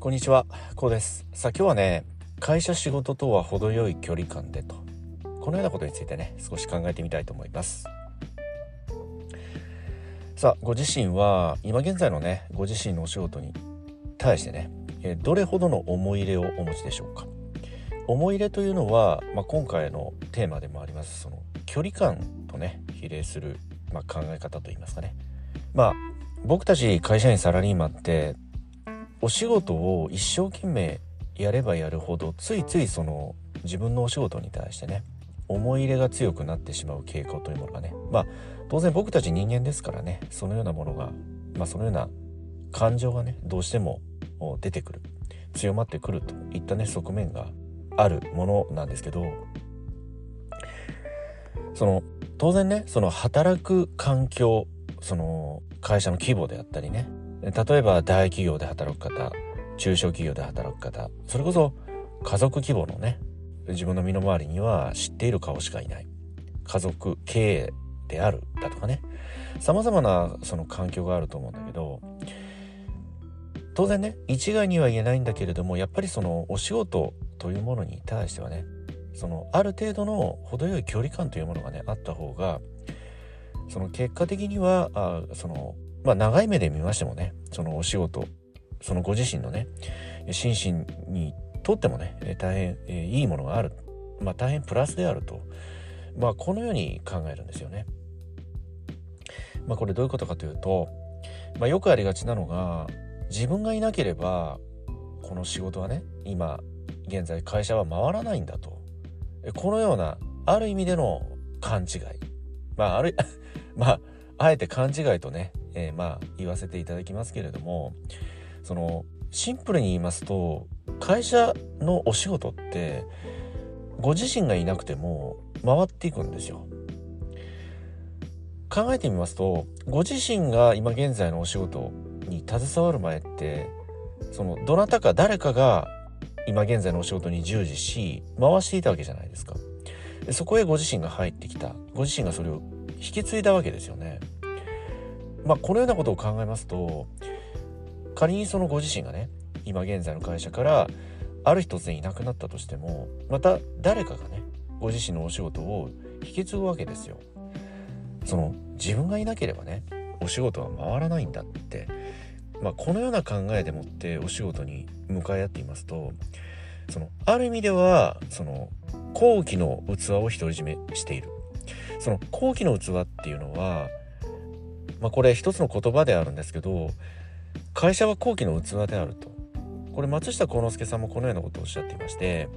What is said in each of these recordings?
こんにちは、こうです。さあ今日はね、会社仕事とは程よい距離感でと、このようなことについてね、少し考えてみたいと思います。さあ、ご自身は今現在のね、ご自身のお仕事に対してね、どれほどの思い入れをお持ちでしょうか？思い入れというのは、まあ、今回のテーマでもありますその距離感とね比例する、まあ、考え方といいますかねまあ僕たち会社員サラリーマンってお仕事を一生懸命やればやるほどついついその自分のお仕事に対してね思い入れが強くなってしまう傾向というものがね。まあ当然僕たち人間ですからねそのようなものがまあそのような感情がねどうしても出てくる。強まってくるといったね側面があるものなんですけどその当然ねその働く環境その会社の規模であったりね例えば大企業で働く方中小企業で働く方それこそ家族規模のね自分の身の回りには知っている顔しかいない。家族経営であるだとかね。様々なその環境があると思うんだけど当然ね一概には言えないんだけれどもやっぱりそのお仕事というものに対してはねそのある程度の程よい距離感というものがねあった方がその結果的にはあそのまあ長い目で見ましてもねそのお仕事そのご自身のね心身にとってもね大変、えいいものがある。まあ大変プラスであると。まあこのように考えるんですよね。まあこれどういうことかというと、まあ、よくありがちなのが自分がいなければこの仕事はね今現在会社は回らないんだと。このようなある意味での勘違い。まあある まああえて勘違いとねえー、まあ言わせていただきますけれどもそのシンプルに言いますと会社のお仕事ってご自身がいなくても回っていくんですよ。考えてみますとご自身が今現在のお仕事に携わる前ってそのどなたか誰かが今現在のお仕事に従事し回していたわけじゃないですか。そこへご自身が入ってきたご自身がそれを引き継いだわけですよね。まあこのようなことを考えますと仮にそのご自身がね今現在の会社からある日突然いなくなったとしてもまた誰かがねご自身のお仕事を引き継ぐわけですよ。その自分がいなければねお仕事は回らないんだって、まあ、このような考えでもってお仕事に向かい合っていますとそのある意味ではその後期の器を独り占めしているその後期の器っていうのはまあ、これ一つの言葉であるんですけど会社は後期の器であると。これ松下幸之助さんもこのようなことをおっしゃっていまして、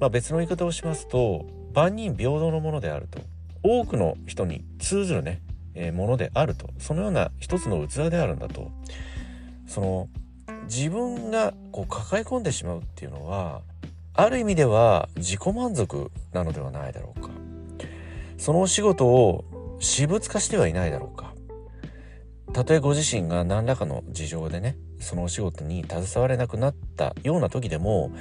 まあ、別の言い方をしますと万人平等のものであると。多くの人に通ずるね、えー、ものであると。そのような一つの器であるんだと。その自分がこう抱え込んでしまうっていうのはある意味では自己満足なのではないだろうか。そのお仕事を私物化してはいないだろうか。たとえご自身が何らかの事情でねそのお仕事に携われなくなったような時でも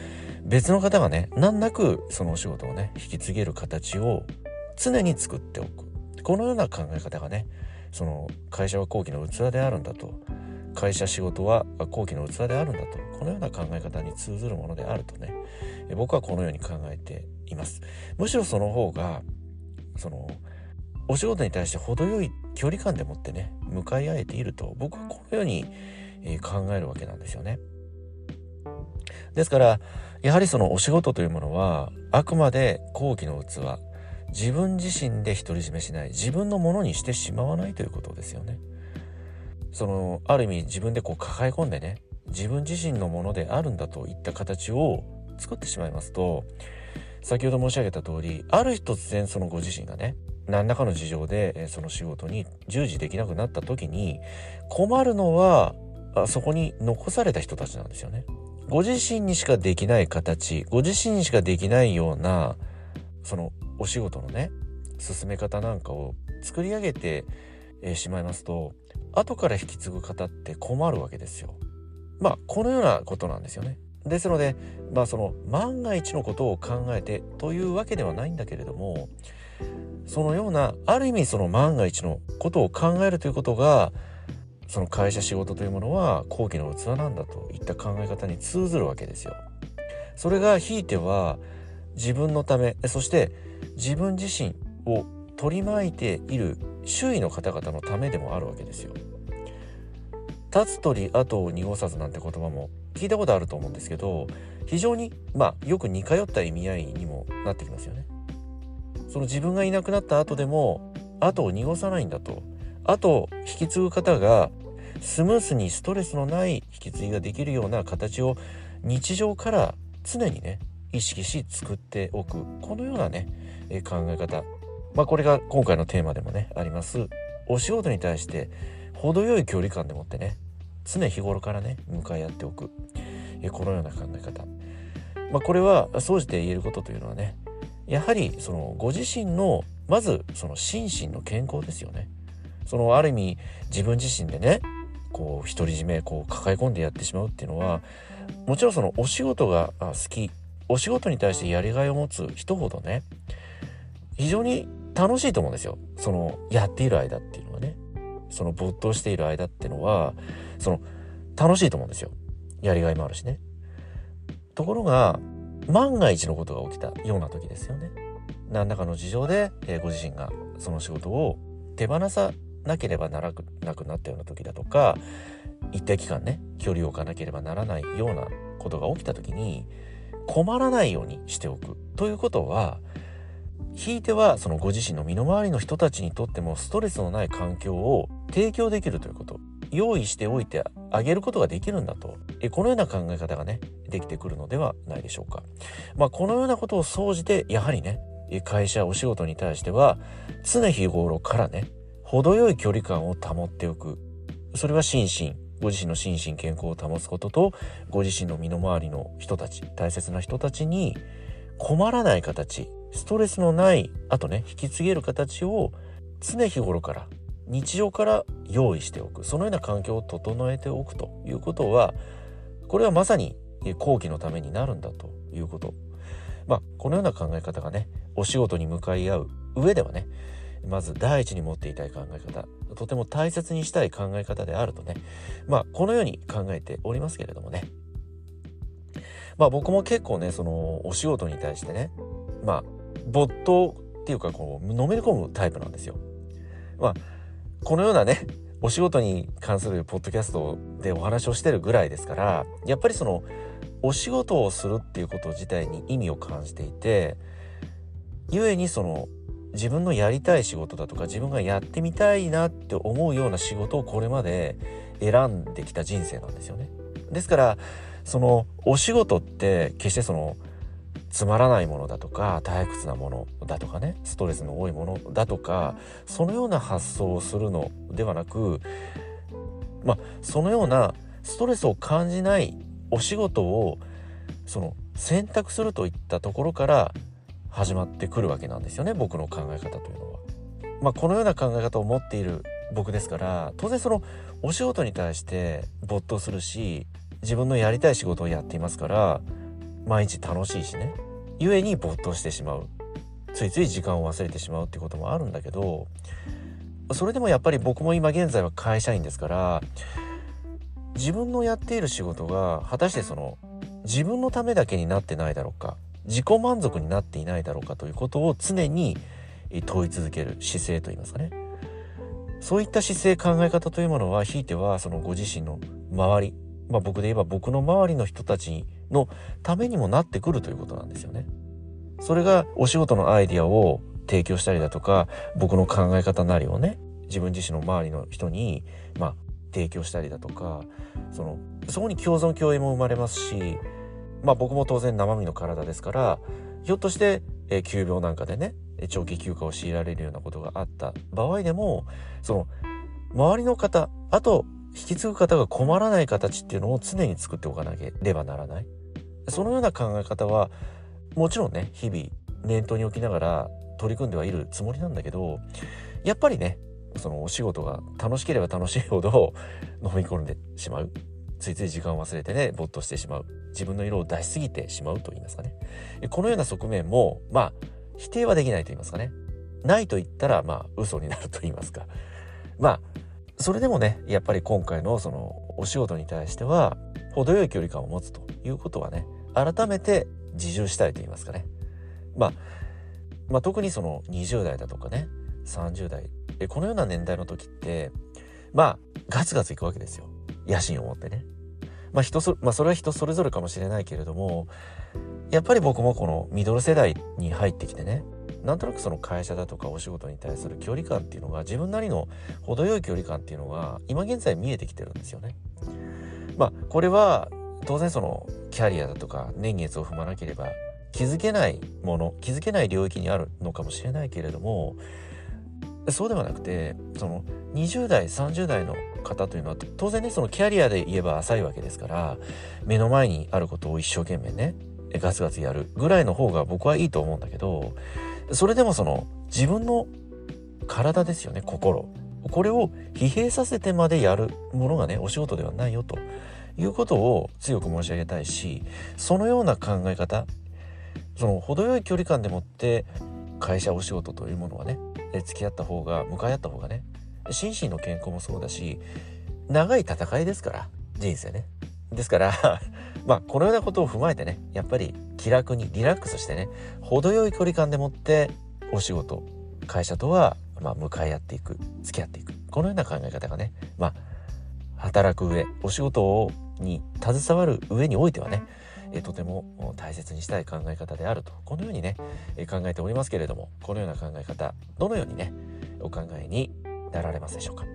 別の方がね難なくそのお仕事をね引き継げる形を常に作っておく。このような考え方がねその会社は後期の器であるんだと。会社仕事は後期の器であるんだと。このような考え方に通ずるものであるとね僕はこのように考えています。むしろその方がそのお仕事に対して程よい距離感でもってね向かい合えていると僕はこのように、え考えるわけなんですよね。ですからやはりそのお仕事というものはあくまで後期の器自分自身で独り占めしない自分のものにしてしまわないということですよね。そのある意味自分でこう抱え込んでね自分自身のものであるんだといった形を作ってしまいますと先ほど申し上げた通りある日突然そのご自身がね何らかの事情でその仕事に従事できなくなった時に困るのはそこに残された人たちなんですよね。ご自身にしかできない形ご自身にしかできないようなそのお仕事のね進め方なんかを作り上げてしまいますと後から引き継ぐ方って困るわけですよ。まあこのようなことなんですよね。ですのでまあその万が一のことを考えてというわけではないんだけれどもそのようなある意味その万が一のことを考えるということがその会社仕事というものは後期の器なんだといった考え方に通ずるわけですよ。それがひいては自分のためそして自分自身を取り巻いている周囲の方々のためでもあるわけですよ。立つ鳥後を濁さずなんて言葉も聞いたことあると思うんですけど非常にまあよく似通った意味合いにもなってきますよね。その自分がいなくなった後でも後を濁さないんだと。後引き継ぐ方がスムースにストレスのない引き継ぎができるような形を日常から常にね意識し作っておく。このようなね、考え方。まあこれが今回のテーマでもねあります。お仕事に対して程よい距離感でもってね常日頃からね向かい合っておく、このような考え方。まあこれは総じて言えることというのはねやはりそのご自身のまずその心身の健康ですよね。そのある意味自分自身でねこう独り占めこう抱え込んでやってしまうっていうのはもちろんそのお仕事が好き。お仕事に対してやりがいを持つ人ほどね非常に楽しいと思うんですよ。そのやっている間っていうのはね。その没頭している間っていうのはその楽しいと思うんですよ。やりがいもあるしね。ところが万が一のことが起きたような時ですよね。何らかの事情で、えー、ご自身がその仕事を手放さなければならなくなったような時だとか一定期間ね距離を置かなければならないようなことが起きた時に困らないようにしておく。ということはひいてはそのご自身の身の回りの人たちにとってもストレスのない環境を提供できるということ。用意しておいてあげることができるんだとえこのような考え方がねできてくるのではないでしょうか。まあ、このようなことを総じてやはりね会社お仕事に対しては常日頃からね程よい距離感を保っておくそれは心身ご自身の心身健康を保つこととご自身の身の回りの人たち大切な人たちに困らない形ストレスのないあとね引き継げる形を常日頃から日常から用意しておく。そのような環境を整えておくということはこれはまさに後期のためになるんだということ。まあこのような考え方がねお仕事に向かい合う上ではねまず第一に持っていたい考え方とても大切にしたい考え方であるとねまあこのように考えておりますけれどもね。まあ僕も結構ねそのお仕事に対してねまあ没頭っていうかこうのめり込むタイプなんですよ。まあこのようなねお仕事に関するポッドキャストでお話をしてるぐらいですからやっぱりそのお仕事をするっていうこと自体に意味を感じていて故にその自分のやりたい仕事だとか自分がやってみたいなって思うような仕事をこれまで選んできた人生なんですよね。ですからそのお仕事って決してそのつまらないものだとか退屈なものだとかねストレスの多いものだとかそのような発想をするのではなくまあそのようなストレスを感じないお仕事をその選択するといったところから始まってくるわけなんですよね僕の考え方というのは。まあ、このような考え方を持っている僕ですから当然そのお仕事に対して没頭するし自分のやりたい仕事をやっていますから毎日楽しいしね。故に没頭してしまう。ついつい時間を忘れてしまうっていうこともあるんだけどそれでもやっぱり僕も今現在は会社員ですから自分のやっている仕事が果たしてその自分のためだけになってないだろうか自己満足になっていないだろうかということを常に問い続ける姿勢といいますかね。そういった姿勢考え方というものはひいてはそのご自身の周りまあ僕で言えば僕の周りの人たちのためにもなってくるということなんですよね。それがお仕事のアイディアを提供したりだとか僕の考え方なりをね自分自身の周りの人にまあ提供したりだとかそのそこに共存共栄も生まれますしまあ僕も当然生身の体ですからひょっとして、急病なんかでね長期休暇を強いられるようなことがあった場合でもその周りの方あと引き継ぐ方が困らない形っていうのを常に作っておかなければならない。そのような考え方はもちろんね日々念頭に置きながら取り組んではいるつもりなんだけどやっぱりねそのお仕事が楽しければ楽しいほど 飲み込んでしまう。ついつい時間を忘れてね没頭してしまう。自分の色を出しすぎてしまうと言いますかね。このような側面もまあ否定はできないと言いますかね。ないと言ったらまあ嘘になると言いますか。まあそれでもねやっぱり今回のそのお仕事に対しては程よい距離感を持つということはね改めて自重したいと言いますかね、まあ、まあ特にその20代だとかね30代このような年代の時ってまあガツガツいくわけですよ野心を持ってね。まあ人そ、まあ、それは人それぞれかもしれないけれどもやっぱり僕もこのミドル世代に入ってきてねなんとなくその会社だとかお仕事に対する距離感っていうのが自分なりの程よい距離感っていうのが今現在見えてきてるんですよね。まあこれは当然そのキャリアだとか年月を踏まなければ気づけないもの気づけない領域にあるのかもしれないけれどもそうではなくてその20代30代の方というのは当然ねそのキャリアで言えば浅いわけですから目の前にあることを一生懸命ねガツガツやるぐらいの方が僕はいいと思うんだけどそれでもその自分の体ですよね心。これを疲弊させてまでやるものがねお仕事ではないよということを強く申し上げたいしそのような考え方その程よい距離感でもって会社お仕事というものはね付き合った方が向かい合った方がね心身の健康もそうだし長い戦いですから人生ね。ですから まあこのようなことを踏まえてねやっぱり気楽にリラックスしてね程よい距離感でもってお仕事会社とはまあ向かい合っていく付き合っていく。このような考え方がねまあ働く上お仕事をに携わる上においてはねえとても大切にしたい考え方であるとこのようにね、え考えておりますけれどもこのような考え方どのようにねお考えになられますでしょうか。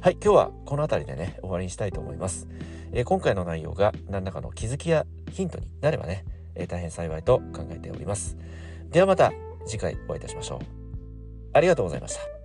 はい今日はこの辺りでね終わりにしたいと思います、え今回の内容が何らかの気づきやヒントになればね、え大変幸いと考えております。ではまた次回お会いいたしましょう。ありがとうございました。